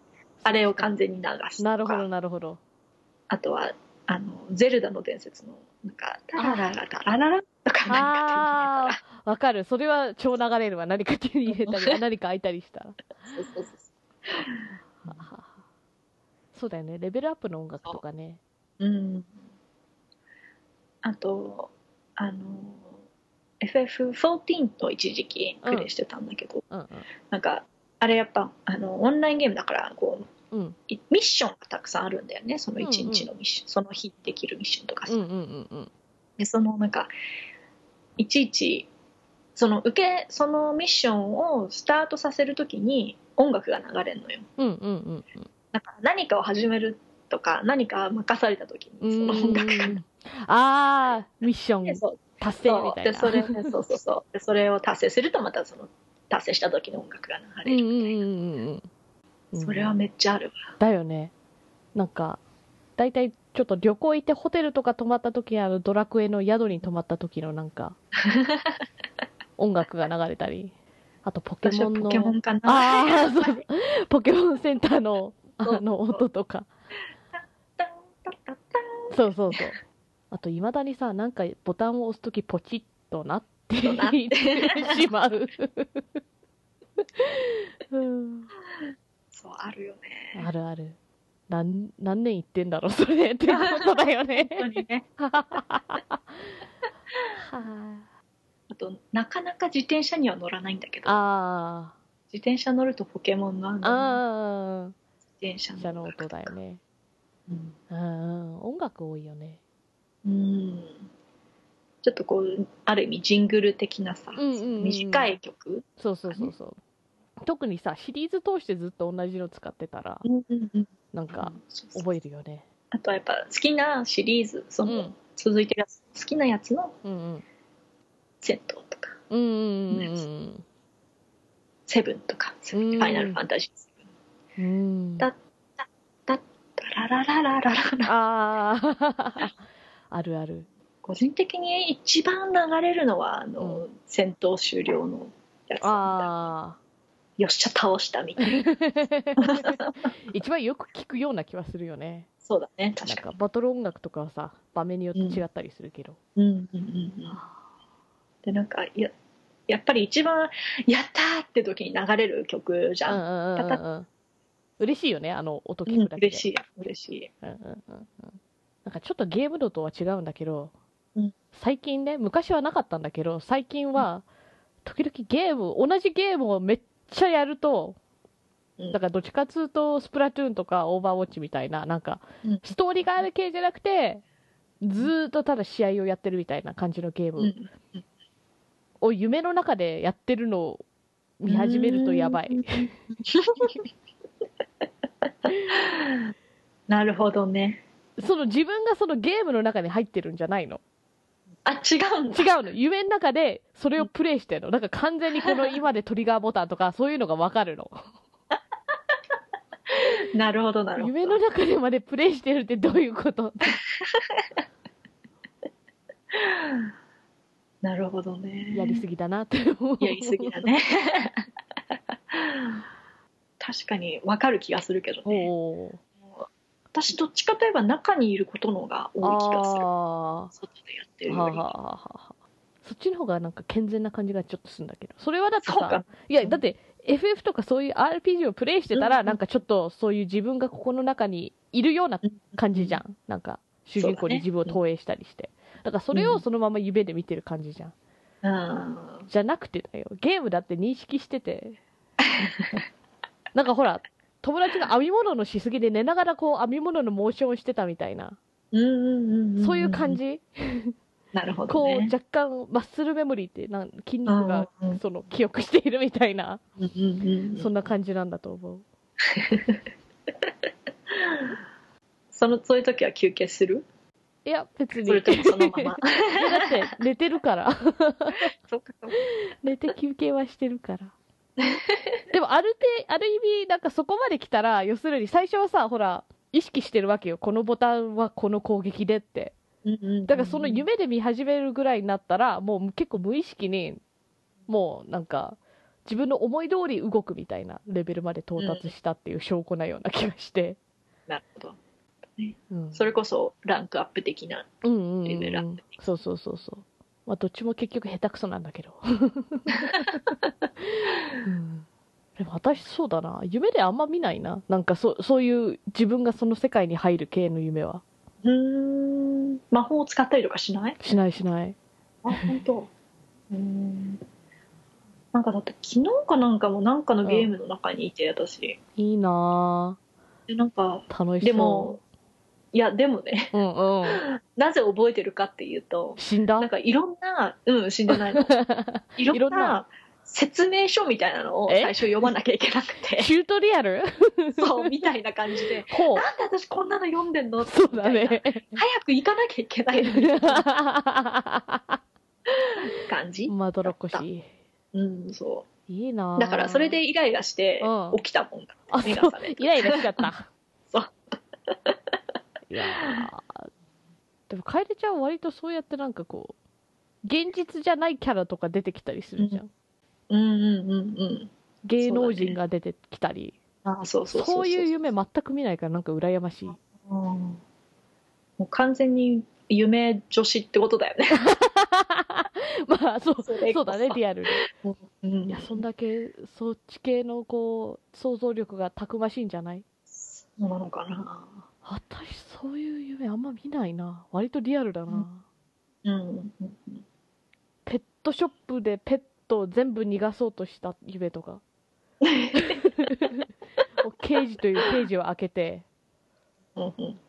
あれを完全に流すなるほど、なるほど。あとはあのゼルダの伝説のなんかタラララタラララとか何かわかる。それは超流れるわ。何か手に入れたり、何か開いたりしたら。そうそうそう。はははそうだよね。レベルアップの音楽とかね。うん、あとあの FF14 と一時期プレイしてたんだけど、うんうん。なんかあれやっぱあのオンラインゲームだからこううん。いミッションがたくさんあるんだよね。その一日のミッション、その日できるミッションとかさ、うんうんうんうん。でそのなんかいちいちその受けそのミッションをスタートさせるときに音楽が流れるのよ。うんうんうんうんなんか何かを始めるとか何か任されたときにその音楽がうんああミッション達成みたいな。そう。でそれでそうそうそう。でそれを達成するとまたその達成した時の音楽が流れるみたいな、うんうんうんそれはめっちゃあるわ。だよね。なんか大体ちょっと旅行行ってホテルとか泊まった時あのドラクエの宿に泊まった時のなんか 音楽が流れたり。あとポケモンの。ポケモンかな。ああそう。ポケモンセンターのあの音とか。そうそうそう。あといまだにさなんかボタンを押す時ポチッとなって言ってしまう、うんそうあるよね。あるある。何何年言ってんだろうそれってことだよね。本当にね。はあとなかなか自転車には乗らないんだけど。あ自転車乗るとポケモンのああのああ自転車車のの音だよね。うん。うん音楽多いよね。うん。ちょっとこうある意味ジングル的なさ、うんうんうん。短い曲、そうそうそうそう。特にさシリーズ通してずっと同じの使ってたらうんうんうん、なんか覚えるよね。あとはやっぱ好きなシリーズその、うん。続いてるやつ好きなやつのうんうん。銭湯とか。うんうんうんうんセブンとか、フうんァイナルファンタジーうん。だダラララララララ。ああ あるある。個人的に一番流れるのはあの、う戦闘終了のやつああよっしゃ倒したみたいな。一番よく聞くような気はするよね。そうだねなん確かかバトル音楽とかはさ場面によって違ったりするけど、にうん。うんうんうん。でなんかややっぱり一番「やった!」って時に流れる曲じゃん、嬉しいよねあの音うん聞くだけで、嬉しい嬉しい。うんうんうん。うんなんかちょっとゲーム度とは違うんだけど、うん。最近ね昔はなかったんだけど最近は時々ゲーム同じゲームをめっちゃやるとうん。だからどっちかっつうとスプラトゥーンとかオーバーウォッチみたいななんかうん。ストーリーがある系じゃなくてずーっとただ試合をやってるみたいな感じのゲームうん。を夢の中でやってるのを見始めるとやばい。なるほどね。その自分がそのゲームの中に入ってるんじゃないの？あ違うんだ。違うの。夢の中でそれをプレイしてるの。だから完全にこの今でトリガーボタンとか そういうのが分かるの。なるほどなるほど。夢の中でまでプレイしてるってどういうこと？なるほどね。やりすぎだなって思う。やりすぎだね確かに分かる気がするけどね。私どっちかといえば中にいることの方が多い気がする。あそっちでやってるより。そっちの方がなんか健全な感じがちょっとするんだけど。それはだってさいやだって FF とかそういう RPG をプレイしてたら、うんなんかちょっとそういう自分がここの中にいるような感じじゃん、なんか主人公に自分を投影したりして。だ,、からそれをそのまま夢で見てる感じじゃん。うん。じゃなくてだよ。ゲームだって認識してて なんかほら友達が編み物のしすぎで寝ながらこう編み物のモーションをしてたみたいな、うんうんうんんそういう感じ？なるほどこうね若干マッスルメモリーってなん筋肉がその記憶しているみたいな、うんうんうんそんな感じなんだと思う。そのそういう時は休憩する？いや別に。それともそのまま。だって寝てるから。寝て休憩はしてるから でもある程ある意味なんかそこまで来たら要するに最初はさほら意識してるわけよ。このボタンはこの攻撃でって。うんうんうんだからその夢で見始めるぐらいになったらもう結構無意識にもうなんか自分の思い通り動くみたいなレベルまで到達したっていう証拠なような気がして、なるほど。うん、それこそランクアップ的なうんうんうん。レベルアップそうそうそうそうまあどっちも結局下手くそなんだけど、うん、でも私そうだな。夢であんま見ないな。なんかそそういう自分がその世界に入る系の夢は。うーん。魔法を使ったりとかしない？しないしない。あ本当。うーん。なんかだって昨日かなんかもなんかのゲームの中にいて私。いいなでなんか楽しそう。でも、いやでもねうんうん。なぜ覚えてるかっていうと死んだ？なんかいろんなうん死んでないの。いろんなな？説明書みたいなのをえ？最初読まなきゃいけなくて。チュートリアル？そうみたいな感じで。なんで私こんなの読んでんの？そうだね。早く行かなきゃいけない感じ？まどろっこしい。うんそいいなだからそれでイライラしてうん。起きたもんだう。目が覚め。て。イライラしちゃった。そう。いやー。でも、楓ちゃんは割とそうやってなんかこう、現実じゃないキャラとか出てきたりするじゃん。うん。うんうんうん芸能人が出てきたり。あそうそうそうそう。いう夢全く見ないからなんか羨ましい。うん。もう完全に夢女子ってことだよね。まあ、そう、そうだね、リアルで。うん。いや、そんだけ、そっち系のこう、想像力がたくましいんじゃない？そうなのかな私、そういう夢あんま見ないな。割とリアルだな。うんうんうんペットショップでペットを全部逃がそうとした夢とか。ケージというケージを開けて、うんうん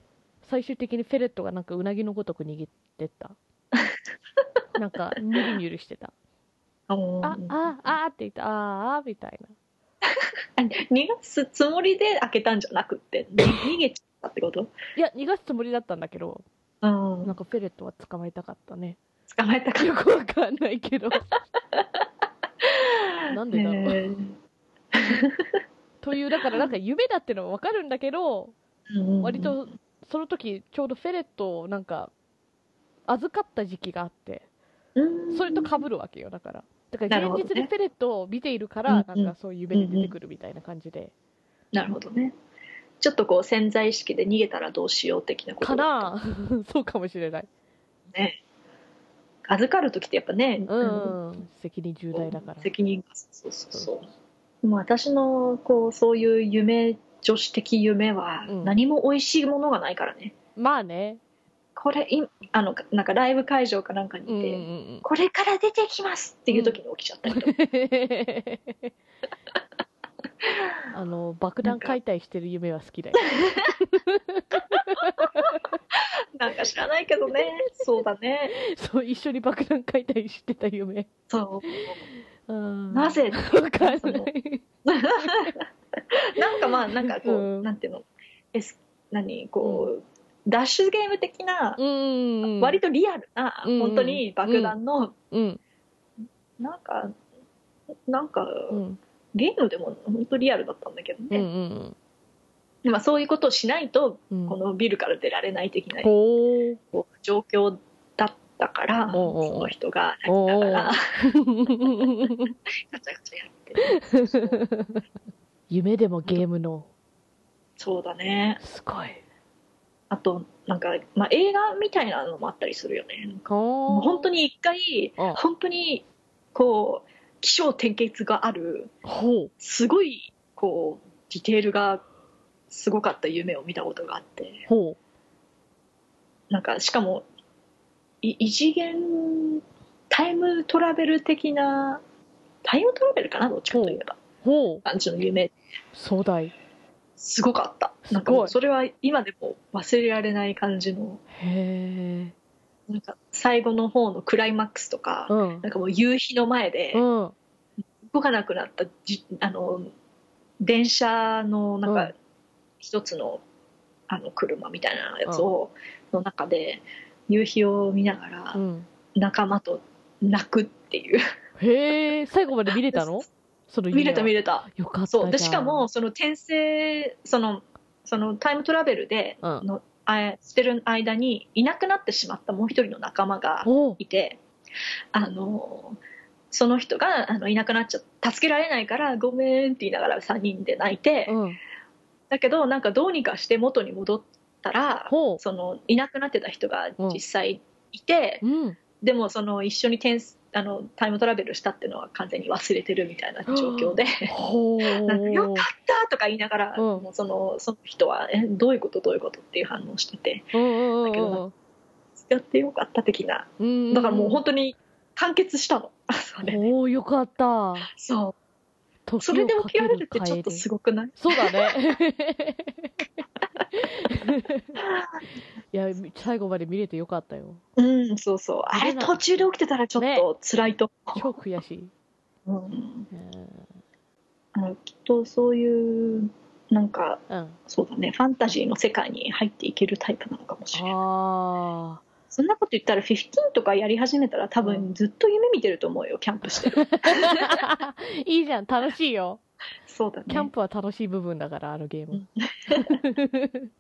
最終的にフェレットがなんかうなぎのごとく握ってった。なんか、ニュルニュルしてた。ああ、あ、あーって言った、あーあーみたいな。逃がすつもりで開けたんじゃなくってに逃げちゃったってこと？いや、逃がすつもりだったんだけど、うん。なんかフェレットは捕まえたかったね。捕まえたかよくわかんないけど。なんでだろう。へー という、だからなんか夢だってのはわかるんだけど、うん割とその時ちょうどフェレットをなんか預かった時期があって、うん。それと被るわけよ、だから。だから現実でフェレットを見ているから、なんかそういう夢に出てくるみたいな感じで。なるほどねちょっとこう潜在意識で逃げたらどうしよう的なことかな そうかもしれない。ね預かる時ってやっぱね、うあのん。責任重大だから。責任がそうそうそうもう私のこうそういう夢女子的夢はうん何も美味しいものがないからね、まあね。これいあのなんかライブ会場かなんかにうんいて、うんこれから出てきますっていう時に起きちゃったりとか、うん。あの、爆弾解体してる夢は好きだよ。なんか知らないけどね。そうだね。そう、一緒に爆弾解体してた夢。そう。うん。なぜ？わかんない。なんかまあなんかこう、うん。なんていうの？S 何？こう、ダッシュゲーム的な、うん。割とリアルな、うん本当に爆弾の、うん。なんかなんか、うん。ゲームでも本当リアルだったんだけどうん。うね、ん。まあ、そういうことをしないとうん。このビルから出られない的な状況だったからその人が泣きながらー。ガチャガチャやってる夢でもゲームの。そうだねすごい。あとなんか、まあ、映画みたいなのもあったりするよね本当に一回あ本当にこう起承転結がある。すごいこうディテールがすごかった夢を見たことがあってほなんかしかもい異次元タイムトラベル的なタイムトラベルかな？どっちかといえばう。ほう。感じの夢壮大。すごかったなんかそれは今でも忘れられない感じのへえ。なんか最後の方のクライマックスとか、うん。なんかもう夕日の前でうん。動かなくなったじあの電車のなんかうん一つのあの車みたいなやつを、の中で夕日を見ながらうん。仲間と泣くっていうへえ。最後まで見れたの？見れた見れれたよかったでしかもその転生そのそのタイムトラベルでうんの、あしてる間にいなくなってしまったもう一人の仲間が。いてあのその人があのいなくなっちゃった助けられないからごめんって言いながら3人で泣いて、うん。だけどなんかどうにかして元に戻ったら。そのいなくなってた人が実際いて、うん。でもその一緒に転あのタイムトラベルしたっていうのは完全に忘れてるみたいな状況で。なんかよかったとか言いながら、うん。もうそのその人はえどういうことどういうことっていう反応してて。だけどやってよかった的な。うん。だからもう本当に完結したの。そ れおおよかった。そう。それで起きられるってちょっとすごくない？そうだね。いや、最後まで見れてよかったよ。うん、そうそう。あれ、途中で起きてたらちょっと辛いと思超悔しい。う。うん。うんあのきっとそういう、なんか、うん。そうだね、ファンタジーの世界に入っていけるタイプなのかもしれない。あそんなこと言ったら、15とかやり始めたら多う分ずっと夢見てると思うよ、キャンプしてる。あ。いいじゃん、楽しいよ。そうだね。キャンプは楽しい部分だから、あのゲーム。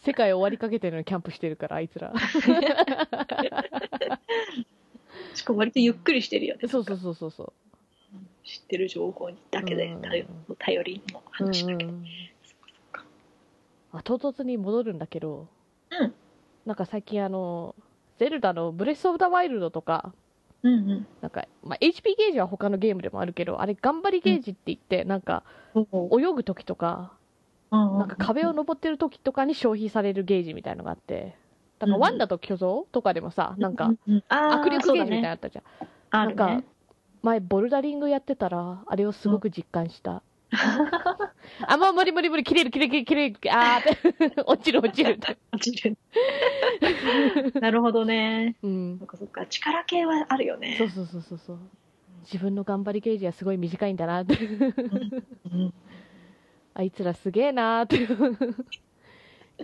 世界終わりかけてるのにキャンプしてるから、あいつら。しかも割とゆっくりしてるよね。そうそうそうそうそ知ってる情報だけでうん頼頼りのう。うん話だけど。うんあ唐突に戻るんだけど、うんなんか最近あの、ゼルダのブレス・オブ・ザ・ワイルドとか、うんうん。なんか、まあ、HP ゲージは他のゲームでもあるけど、あれ頑張りゲージって言って、なんか、お泳ぐ時とか、ななんか壁を登ってる時とかに消費されるゲージみたいのがあって、だからうんワンダと巨像とかでもさ、なんか、握握力ゲージみたいなのあったじゃん。ねなんか。前、ボルダリングやってたら、あれをすごく実感した。あ、もう無理無理無理、切れる切れる切れる、あーって、落ちる落ちるって。落ちるなるほどね。うんそ。っかそっか。力系はあるよそうね。そうそうそうそう。自分の頑張りゲージはすごい短いんだなって。うんあいつらすげえなーって。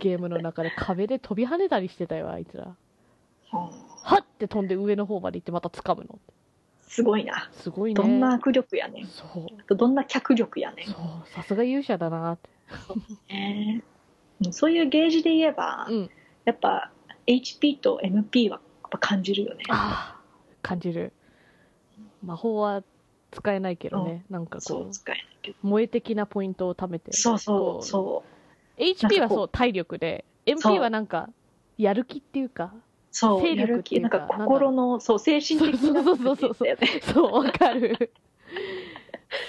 ゲームの中で壁で飛び跳ねたりしてたよ、あいつら。はあはって飛んで上の方まで行ってまた掴むの。すごいな。すごいね。どんな握力やねん。そう。どんな脚力やねん。そう。さすが勇者だなって。ねうんそういうゲージで言えば、うん。やっぱ HP と MP はやっぱ感じるよね。ああ、感じる。魔法は使えないけどね。なんかそう、こ使えないけど。う、萌え的なポイントを貯めて。そうそこう、そう。HP はそうう、体力で、MP はなんか、やる気っていうか、そう、なんか心の、そう、精神的なそうそうそうそうだよね。そう、わかる。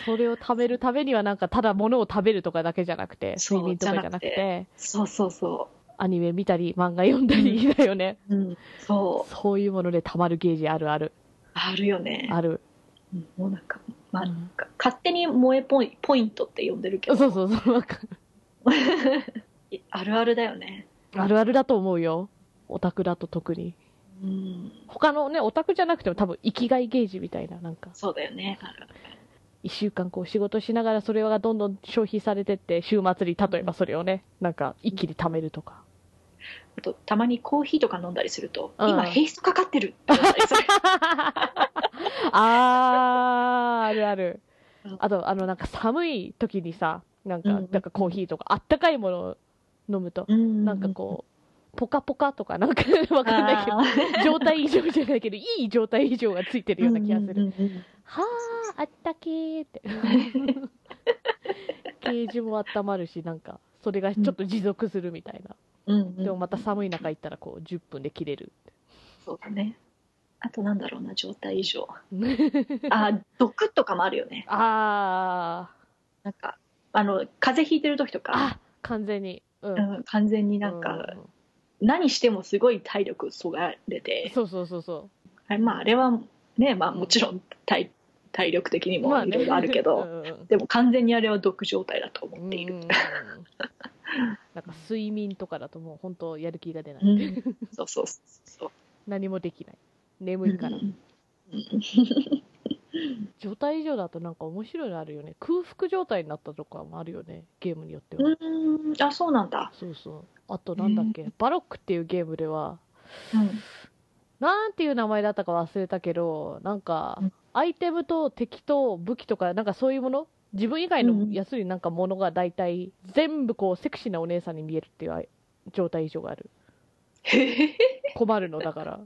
それを食べるためにはなんかただ物を食べるとかだけじゃなくて、そう睡眠とかじゃなくて、そうそうそアニメ見たり、漫画読んだりだよね。う。うん、そう。そういうもので溜まるゲージあるある。あるよね。ある。うんもうなんか、まあ、うんなんか勝手に萌えポイポイントって呼んでるけど、そうそうそう、わかる。あるあるだよね。あるあるだと思うよ。オタクだと特に。うん、他のね、オタクじゃなくても多分生きがいゲージみたいな、なんか、そうだよね。一週間こう仕事しながらそれがどんどん消費されてって、週末に例えばそれをね、なんか一気に貯めるとか。あと、たまにコーヒーとか飲んだりすると、うん今ヘイストかかってるって思ったりする。あー、あるあるうん。あと、あの、なんか寒い時にさ、なんか、うんうんなんかコーヒーとか、あったかいものを飲むと、ななんかこう、ポカポカとか、なんかわかんないけど、う状態異常じゃないけど、いい状態異常がついてるような気がする。うんうんうんはあ、あったけーって。ゲージも温まるし、なんか、それがちょっと持続するみたいな。うんうんでもまた寒い中行ったら、こう、10分で切れる。そうだね。あとなんだろうな、状態異常。あ、毒とかもあるよね。あなんか、あの、風邪ひいてる時とー、か、あ、完全に。うん。うん、完全になんか、何してもすごい体力そがれうんて、そうそうそうそあれまあ、あれはね、まあもちろん体体力的にう。まあね。もいろいろあるけど、うんうんでも完全にあれは毒状態だと思うんっている。なんか睡眠とかだともう本当やる気が出ない。うん そうそうそう。何もできない。眠いからう。ん 状態異常だとなんか面白いのあるよね。空腹状態になったとかもあるよね。ゲームによっては。うん、あ、そうなんだ。そうそう。あとなんだっけ、バロックっていうゲームでは、うんなんていう名前だったか忘れたけど、なんかうん、アイテムと敵と武器とか、なんかそういうもの？自分以外の安いなんかものが大体、全部こうセクシーなお姉さんに見えるっていう状態異常がある。困るのだから。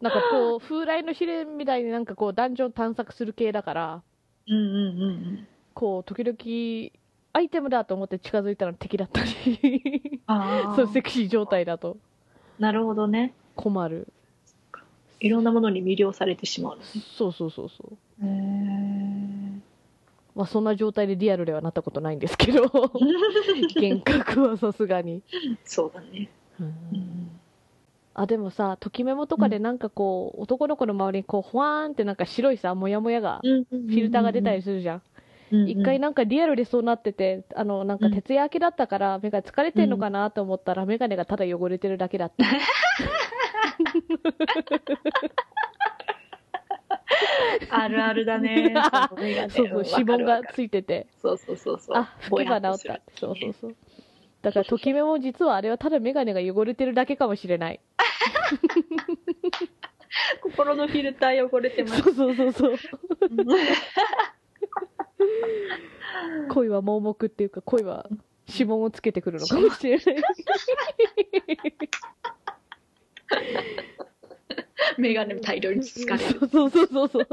なんかこう、風来の試練みたいになんかこう、ダンジョン探索する系だから、うんうんうん。こう、時々、アイテムだと思って近づいたら敵だったり、あ そう、セあ、クシー状態だとなるほどね。困る。いろんなものに魅了されてしまうのね。そうそうそうそう。へーまあそんな状態でリアルではなったことないんですけど、幻覚はさすがに。そうだね。うんうんあ、でもさ、ときメモとかでなんかこう、男の子の周りにこう、ほわーんってなんか白いさ、もやもやが、フフィルターが出たりするじゃん。一回なんかリアルでそうなってて、あの、なんか徹夜明けだったから、目が疲れてんのかなと思ったら、メガネがただ汚れてるだけだった。あるあるだね。そうそう、指紋がついてて。そうそうそうそう。あ、拭けば治った。そうそうそう。だから、ときめも実はあれはただメガネが汚れてるだけかもしれない。心のフィルター汚れてます。そうそうそうそう。恋は盲目っていうか、恋は指紋をつけてくるのかもしれない。メガネ大量につかれる。そうそうそうそう。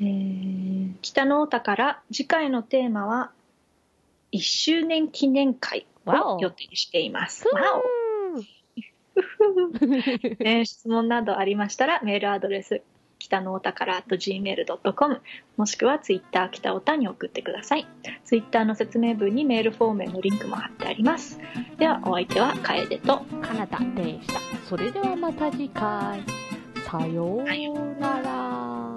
えー、北の太田から次回のテーマは1周年記念会を予定しています。ね、質問などありましたらメールアドレス北のおたから gmail.com もしくはツイッター北おたに送ってください。ツイッターの説明文にメールフォームへのリンクも貼ってあります。ではお相手は楓とカナダでした。それではまた次回。さようなら